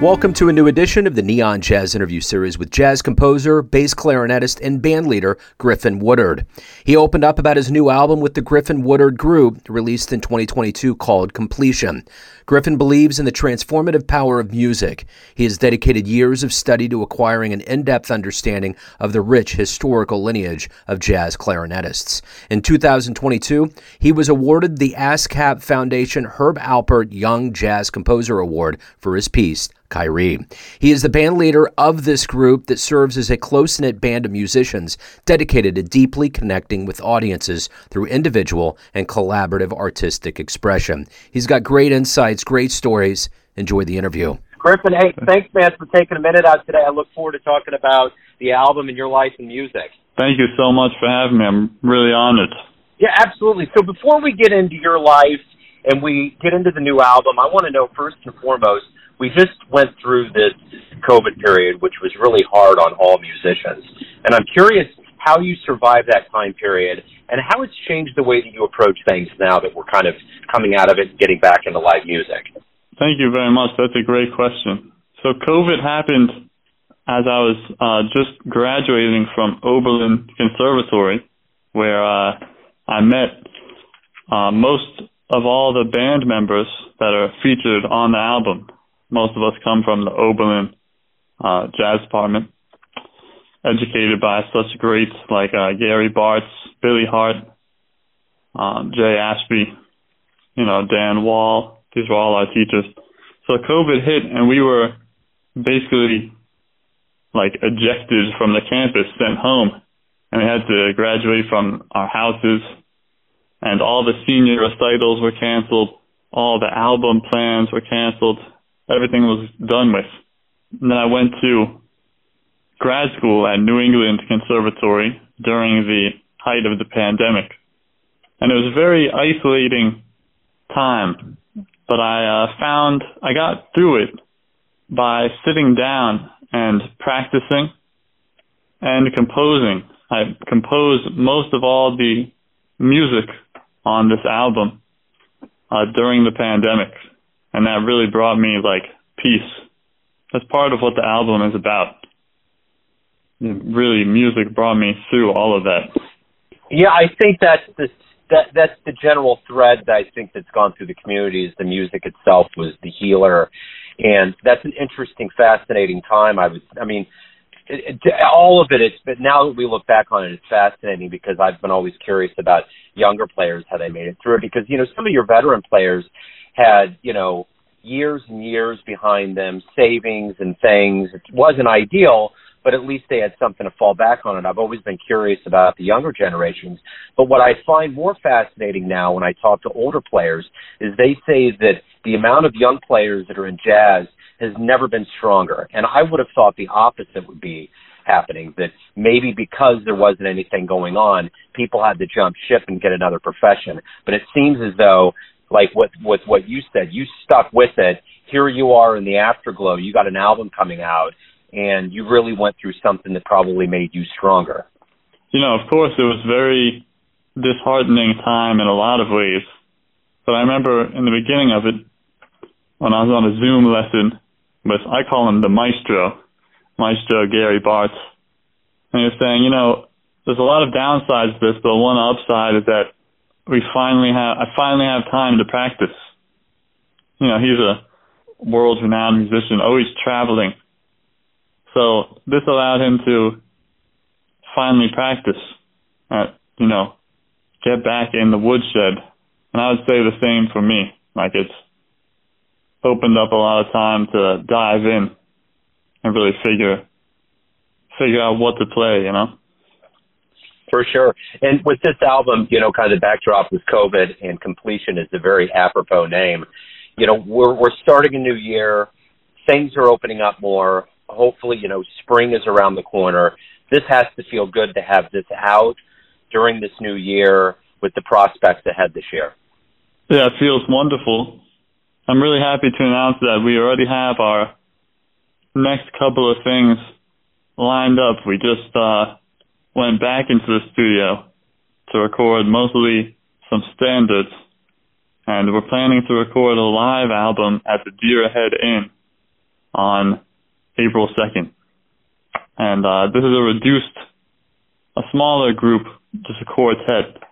Welcome to a new edition of the Neon Jazz interview series with jazz composer, bass clarinetist, and bandleader Griffin Woodard. He opened up about his new album with the Griffin Woodard Group, released in 2022 called Completion. Griffin believes in the transformative power of music. He has dedicated years of study to acquiring an in depth understanding of the rich historical lineage of jazz clarinetists. In 2022, he was awarded the ASCAP Foundation Herb Alpert Young Jazz Composer Award for his piece, Kyrie. He is the band leader of this group that serves as a close knit band of musicians dedicated to deeply connecting with audiences through individual and collaborative artistic expression. He's got great insights, great stories. Enjoy the interview. Griffin, hey, thanks, man, for taking a minute out today. I look forward to talking about the album and your life and music. Thank you so much for having me. I'm really honored. Yeah, absolutely. So before we get into your life and we get into the new album, I want to know first and foremost we just went through this COVID period, which was really hard on all musicians. And I'm curious how you survived that time period and how it's changed the way that you approach things now that we're kind of coming out of it and getting back into live music. Thank you very much. That's a great question. So COVID happened as I was uh, just graduating from Oberlin Conservatory, where uh, I met uh, most of all the band members that are featured on the album most of us come from the Oberlin uh, Jazz Department, educated by such greats like uh, Gary Bartz, Billy Hart, um, Jay Ashby, you know, Dan Wall. These were all our teachers. So COVID hit, and we were basically like ejected from the campus, sent home, and we had to graduate from our houses. And all the senior recitals were canceled. All the album plans were canceled everything was done with. And then I went to grad school at New England Conservatory during the height of the pandemic. And it was a very isolating time, but I uh, found I got through it by sitting down and practicing and composing. I composed most of all the music on this album uh, during the pandemic and that really brought me like peace. That's part of what the album is about. Really, music brought me through all of that. Yeah, I think that's the that that's the general thread that I think that's gone through the community is the music itself was the healer, and that's an interesting, fascinating time. I was, I mean, it, it, all of it. It's but now that we look back on it, it's fascinating because I've been always curious about younger players how they made it through it because you know some of your veteran players had, you know, years and years behind them, savings and things. It wasn't ideal, but at least they had something to fall back on. And I've always been curious about the younger generations. But what I find more fascinating now when I talk to older players is they say that the amount of young players that are in jazz has never been stronger. And I would have thought the opposite would be happening that maybe because there wasn't anything going on, people had to jump ship and get another profession. But it seems as though like what what what you said. You stuck with it. Here you are in the afterglow. You got an album coming out, and you really went through something that probably made you stronger. You know, of course, it was very disheartening time in a lot of ways. But I remember in the beginning of it, when I was on a Zoom lesson with, I call him the maestro, Maestro Gary Bartz, and he was saying, you know, there's a lot of downsides to this, but one upside is that we finally have I finally have time to practice. You know, he's a world renowned musician, always traveling. So this allowed him to finally practice at, you know, get back in the woodshed. And I would say the same for me. Like it's opened up a lot of time to dive in and really figure figure out what to play, you know for sure. And with this album, you know, kind of the backdrop was COVID, and completion is a very apropos name. You know, we're we're starting a new year. Things are opening up more. Hopefully, you know, spring is around the corner. This has to feel good to have this out during this new year with the prospects ahead this year. Yeah, it feels wonderful. I'm really happy to announce that we already have our next couple of things lined up. We just uh, went back into the studio to record mostly some standards, and we're planning to record a live album at the Deer Head Inn on April 2nd. And uh, this is a reduced, a smaller group, just a quartet,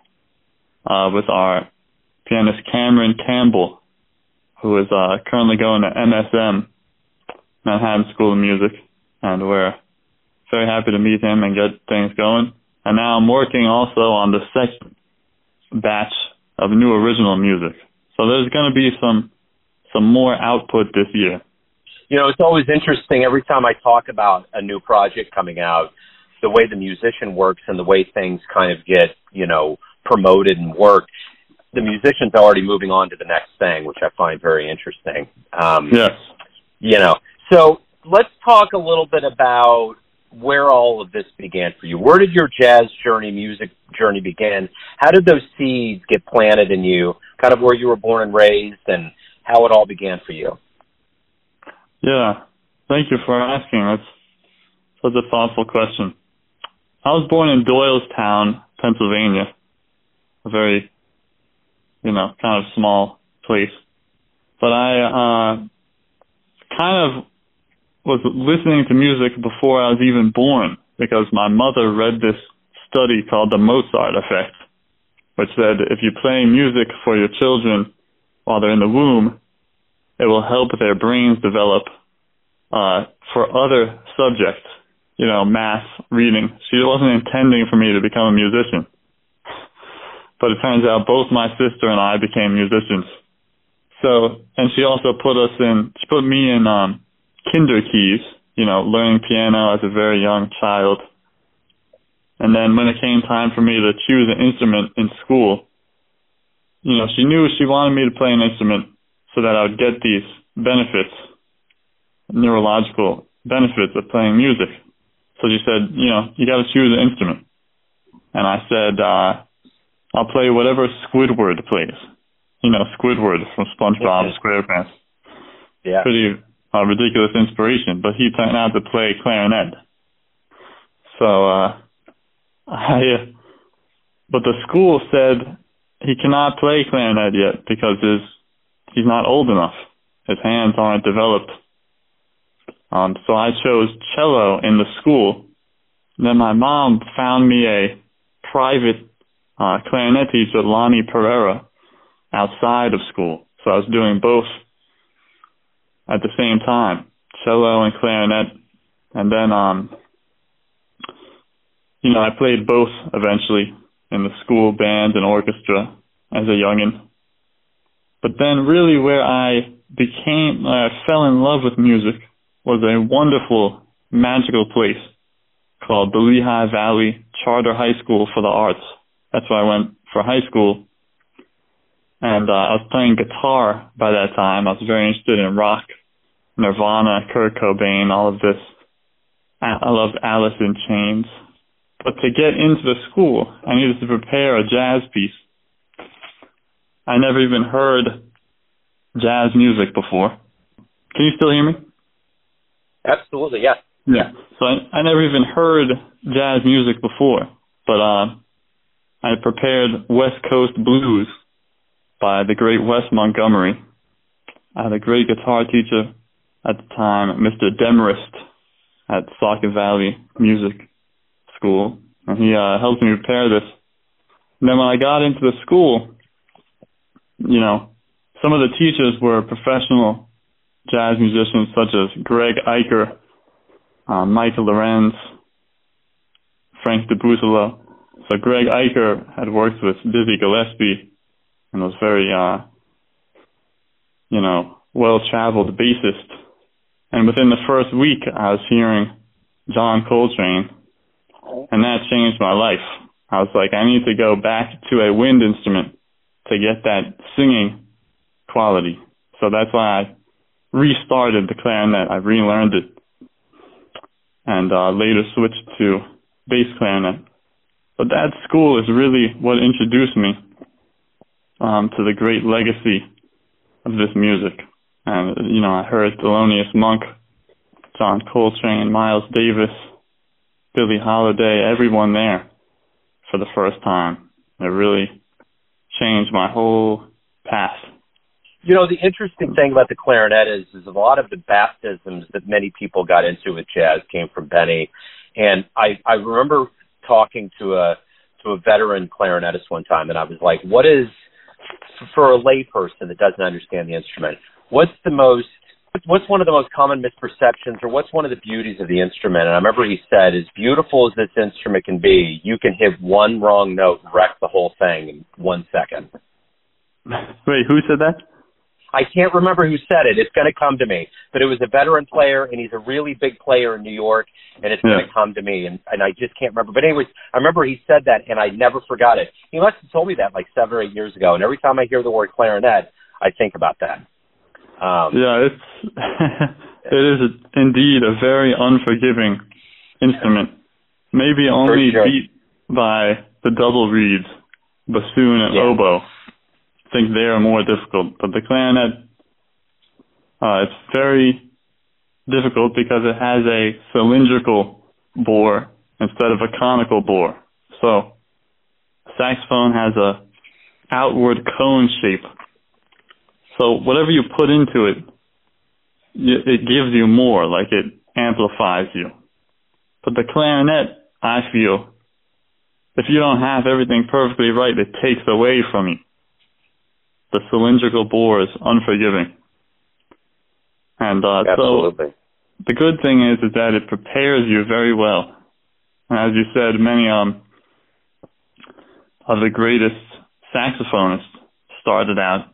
uh, with our pianist Cameron Campbell, who is uh, currently going to MSM, Manhattan School of Music, and we're very happy to meet him and get things going. And now I'm working also on the second batch of new original music. So there's going to be some some more output this year. You know, it's always interesting every time I talk about a new project coming out, the way the musician works and the way things kind of get, you know, promoted and worked. The musician's already moving on to the next thing, which I find very interesting. Um, yes. You know, so let's talk a little bit about where all of this began for you. Where did your jazz journey, music journey begin? How did those seeds get planted in you? Kind of where you were born and raised and how it all began for you. Yeah. Thank you for asking. That's such a thoughtful question. I was born in Doylestown, Pennsylvania, a very, you know, kind of small place. But I uh, kind of was listening to music before I was even born because my mother read this study called the Mozart effect, which said if you play music for your children while they're in the womb, it will help their brains develop uh, for other subjects, you know, math, reading. She wasn't intending for me to become a musician. But it turns out both my sister and I became musicians. So, and she also put us in, she put me in um, kinder keys, you know, learning piano as a very young child. And then when it came time for me to choose an instrument in school, you know, she knew she wanted me to play an instrument so that I would get these benefits, neurological benefits of playing music. So she said, you know, you got to choose an instrument. And I said, uh, I'll play whatever Squidward plays. You know, Squidward from SpongeBob SquarePants. Yeah. Pretty a ridiculous inspiration, but he turned out to play clarinet. So uh, I, uh, but the school said he cannot play clarinet yet because his he's not old enough. His hands aren't developed. Um, so I chose cello in the school. Then my mom found me a private uh, clarinet teacher, Lonnie Pereira, outside of school. So I was doing both at the same time, cello and clarinet. And then, um, you know, I played both eventually in the school band and orchestra as a youngin. But then really where I became, I fell in love with music was a wonderful, magical place called the Lehigh Valley Charter High School for the Arts. That's where I went for high school. And uh, I was playing guitar by that time. I was very interested in rock Nirvana, Kurt Cobain, all of this. I loved Alice in Chains. But to get into the school, I needed to prepare a jazz piece. I never even heard jazz music before. Can you still hear me? Absolutely, yes. Yeah. So I, I never even heard jazz music before, but uh, I prepared West Coast Blues by the great Wes Montgomery. I had a great guitar teacher at the time, Mr. Demarest at Saucon Valley Music School, and he uh, helped me prepare this. And then when I got into the school, you know, some of the teachers were professional jazz musicians such as Greg Eicher, uh, Michael Lorenz, Frank DeBusolo. So Greg Eicher had worked with Dizzy Gillespie and was very, uh, you know, well-traveled bassist and within the first week, I was hearing John Coltrane, and that changed my life. I was like, I need to go back to a wind instrument to get that singing quality. So that's why I restarted the clarinet. I relearned it, and uh, later switched to bass clarinet. But that school is really what introduced me um, to the great legacy of this music. And, you know, I heard Thelonious Monk, John Coltrane, Miles Davis, Billie Holiday, everyone there for the first time. It really changed my whole path. You know, the interesting thing about the clarinet is, is a lot of the baptisms that many people got into with jazz came from Benny. And I, I remember talking to a, to a veteran clarinetist one time and I was like, what is, for a layperson that doesn't understand the instrument, what's the most what's one of the most common misperceptions or what's one of the beauties of the instrument? And I remember he said, as beautiful as this instrument can be, you can hit one wrong note and wreck the whole thing in one second. Wait, who said that? I can't remember who said it. It's going to come to me. But it was a veteran player, and he's a really big player in New York, and it's yeah. going to come to me. And, and I just can't remember. But anyways, I remember he said that, and I never forgot it. He must have told me that like seven or eight years ago. And every time I hear the word clarinet, I think about that. Um, yeah, it's it is indeed a very unforgiving instrument. Maybe only sure. beat by the double reeds, bassoon and yeah. oboe. I think they are more difficult, but the clarinet, uh, it's very difficult because it has a cylindrical bore instead of a conical bore. So, saxophone has a outward cone shape so whatever you put into it, it gives you more, like it amplifies you. But the clarinet, I feel, if you don't have everything perfectly right, it takes away from you. The cylindrical bore is unforgiving. And uh, Absolutely. so the good thing is, is that it prepares you very well. And as you said, many um, of the greatest saxophonists started out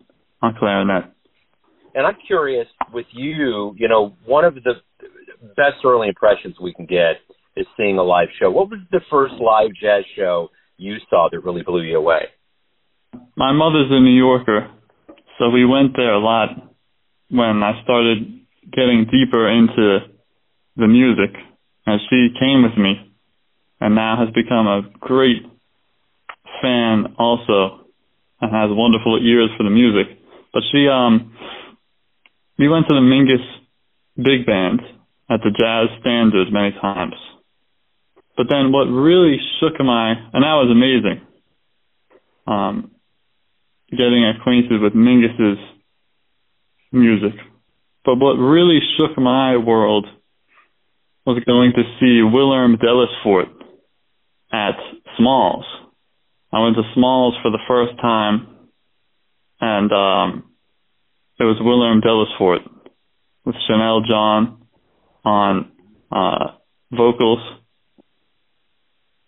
on clarinet. And I'm curious with you, you know, one of the best early impressions we can get is seeing a live show. What was the first live jazz show you saw that really blew you away? My mother's a New Yorker, so we went there a lot when I started getting deeper into the music. And she came with me and now has become a great fan also and has wonderful ears for the music. But she, um, we went to the Mingus Big Band at the Jazz Standard many times. But then what really shook my, and that was amazing, um, getting acquainted with Mingus's music. But what really shook my world was going to see Willerm Delisfort at Smalls. I went to Smalls for the first time and um, it was Willerm Delisfort with Chanel John on uh, vocals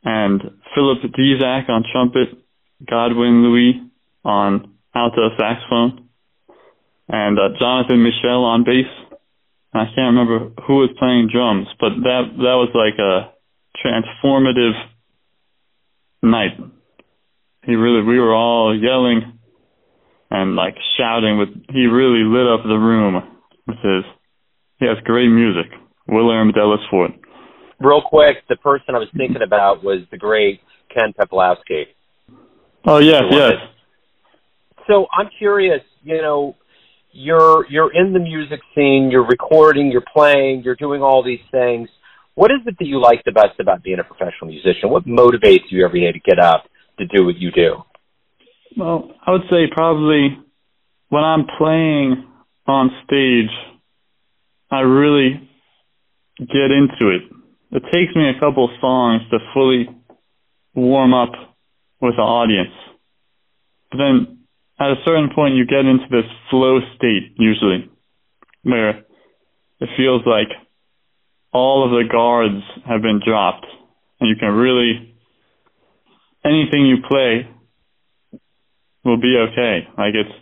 and Philip Dizack on trumpet, Godwin Louis on alto saxophone, and uh, Jonathan Michel on bass. And I can't remember who was playing drums, but that that was like a transformative night. He really, we were all yelling and like shouting with he really lit up the room with his he has great music. Wilhelm Ford. Real quick, the person I was thinking about was the great Ken Peplowski. Oh yes, yes. So I'm curious, you know, you're you're in the music scene, you're recording, you're playing, you're doing all these things. What is it that you like the best about being a professional musician? What motivates you every day to get up to do what you do? Well, I would say probably when I'm playing on stage, I really get into it. It takes me a couple songs to fully warm up with the audience. But then at a certain point, you get into this flow state usually, where it feels like all of the guards have been dropped and you can really, anything you play will be okay. Like it's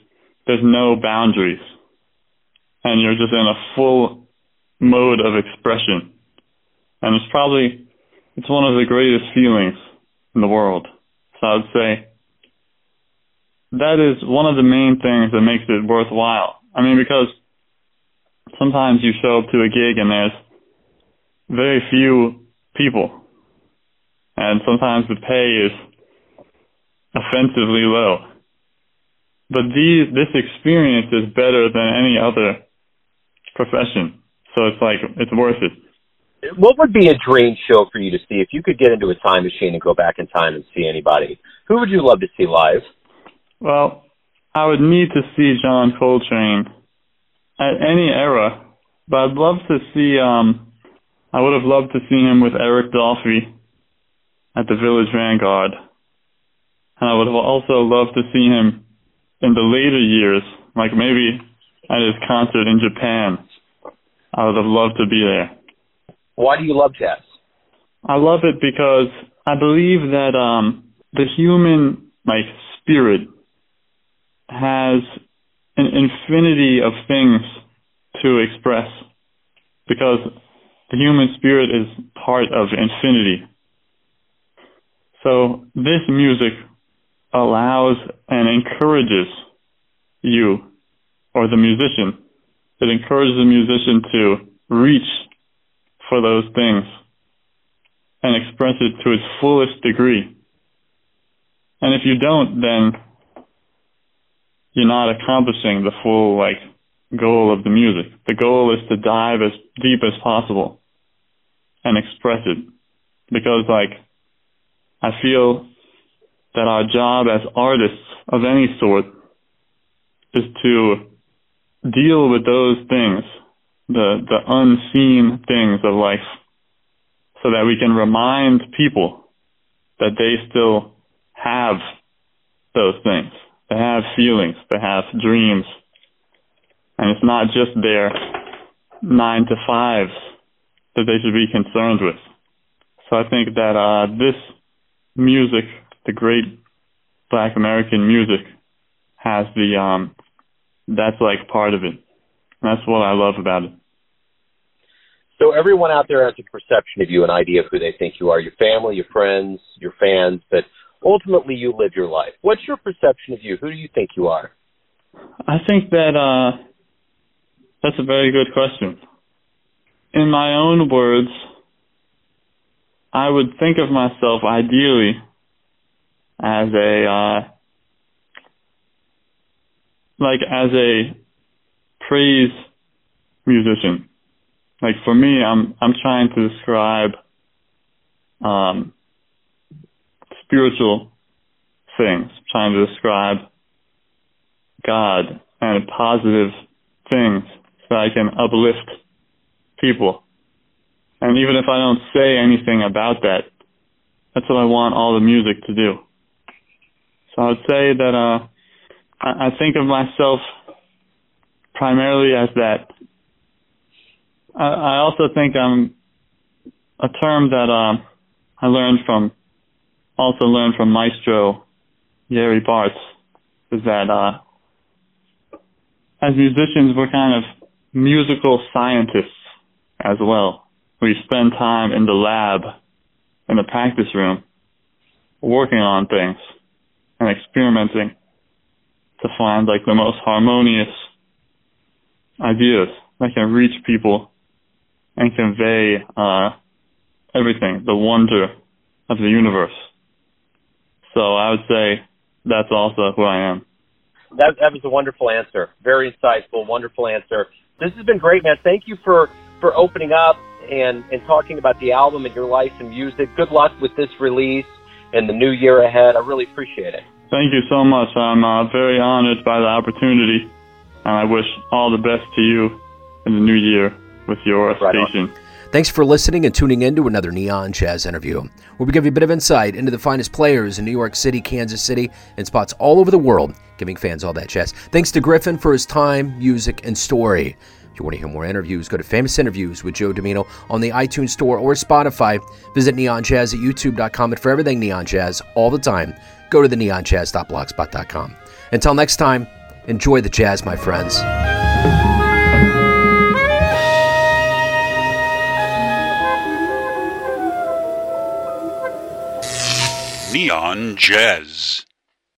there's no boundaries, and you're just in a full mode of expression, and it's probably it's one of the greatest feelings in the world. So I would say that is one of the main things that makes it worthwhile. I mean, because sometimes you show up to a gig and there's very few people, and sometimes the pay is offensively low but these this experience is better than any other profession. So it's like it's worth it. What would be a dream show for you to see if you could get into a time machine and go back in time and see anybody? Who would you love to see live? Well, I would need to see John Coltrane at any era, but I'd love to see. Um, I would have loved to see him with Eric Dolphy at the Village Vanguard, and I would have also loved to see him in the later years, like maybe at his concert in Japan. I would have loved to be there. Why do you love jazz? I love it because I believe that um, the human like spirit has an infinity of things to express because the human spirit is part of infinity. So this music allows and encourages you or the musician. It encourages the musician to reach for those things and express it to its fullest degree. And if you don't, then you're not accomplishing the full like goal of the music. The goal is to dive as deep as possible and express it. Because like I feel that our job as artists of any sort is to deal with those things, the the unseen things of life, so that we can remind people that they still have those things. They have feelings, they have dreams, and it's not just their nine to fives that they should be concerned with. So I think that uh, this music, the great Black American music, has the um, that's like part of it. That's what I love about it. So everyone out there has a perception of you, an idea of who they think you are, your family, your friends, your fans, but ultimately you live your life. What's your perception of you? Who do you think you are? I think that uh that's a very good question. In my own words, I would think of myself ideally as a uh like as a praise musician. Like for me, I'm I'm trying to describe um, spiritual things, I'm trying to describe God and positive things so I can uplift people. And even if I don't say anything about that, that's what I want all the music to do. So I would say that uh, I, I think of myself primarily as that. I, I also think I'm a term that uh, I learned from, also learned from Maestro Gary Bartz, is that uh, as musicians we're kind of musical scientists as well. We spend time in the lab, in the practice room, working on things and experimenting to find like the most harmonious ideas that can reach people and convey uh, everything, the wonder of the universe. So I would say that's also who I am. That, that was a wonderful answer. Very insightful, wonderful answer. This has been great, man. Thank you for, for opening up and, and talking about the album and your life and music. Good luck with this release and the new year ahead. I really appreciate it. Thank you so much. I'm uh, very honored by the opportunity, and I wish all the best to you in the new year with your right station. On. Thanks for listening and tuning in to another Neon Jazz interview, where we give you a bit of insight into the finest players in New York City, Kansas City, and spots all over the world, giving fans all that jazz. Thanks to Griffin for his time, music, and story. If you want to hear more interviews, go to Famous Interviews with Joe Dimino on the iTunes Store or Spotify. Visit neonjazz at youtube.com and for everything Neon Jazz all the time, go to the neonjazz.blogspot.com. Until next time, enjoy the jazz, my friends. Neon Jazz.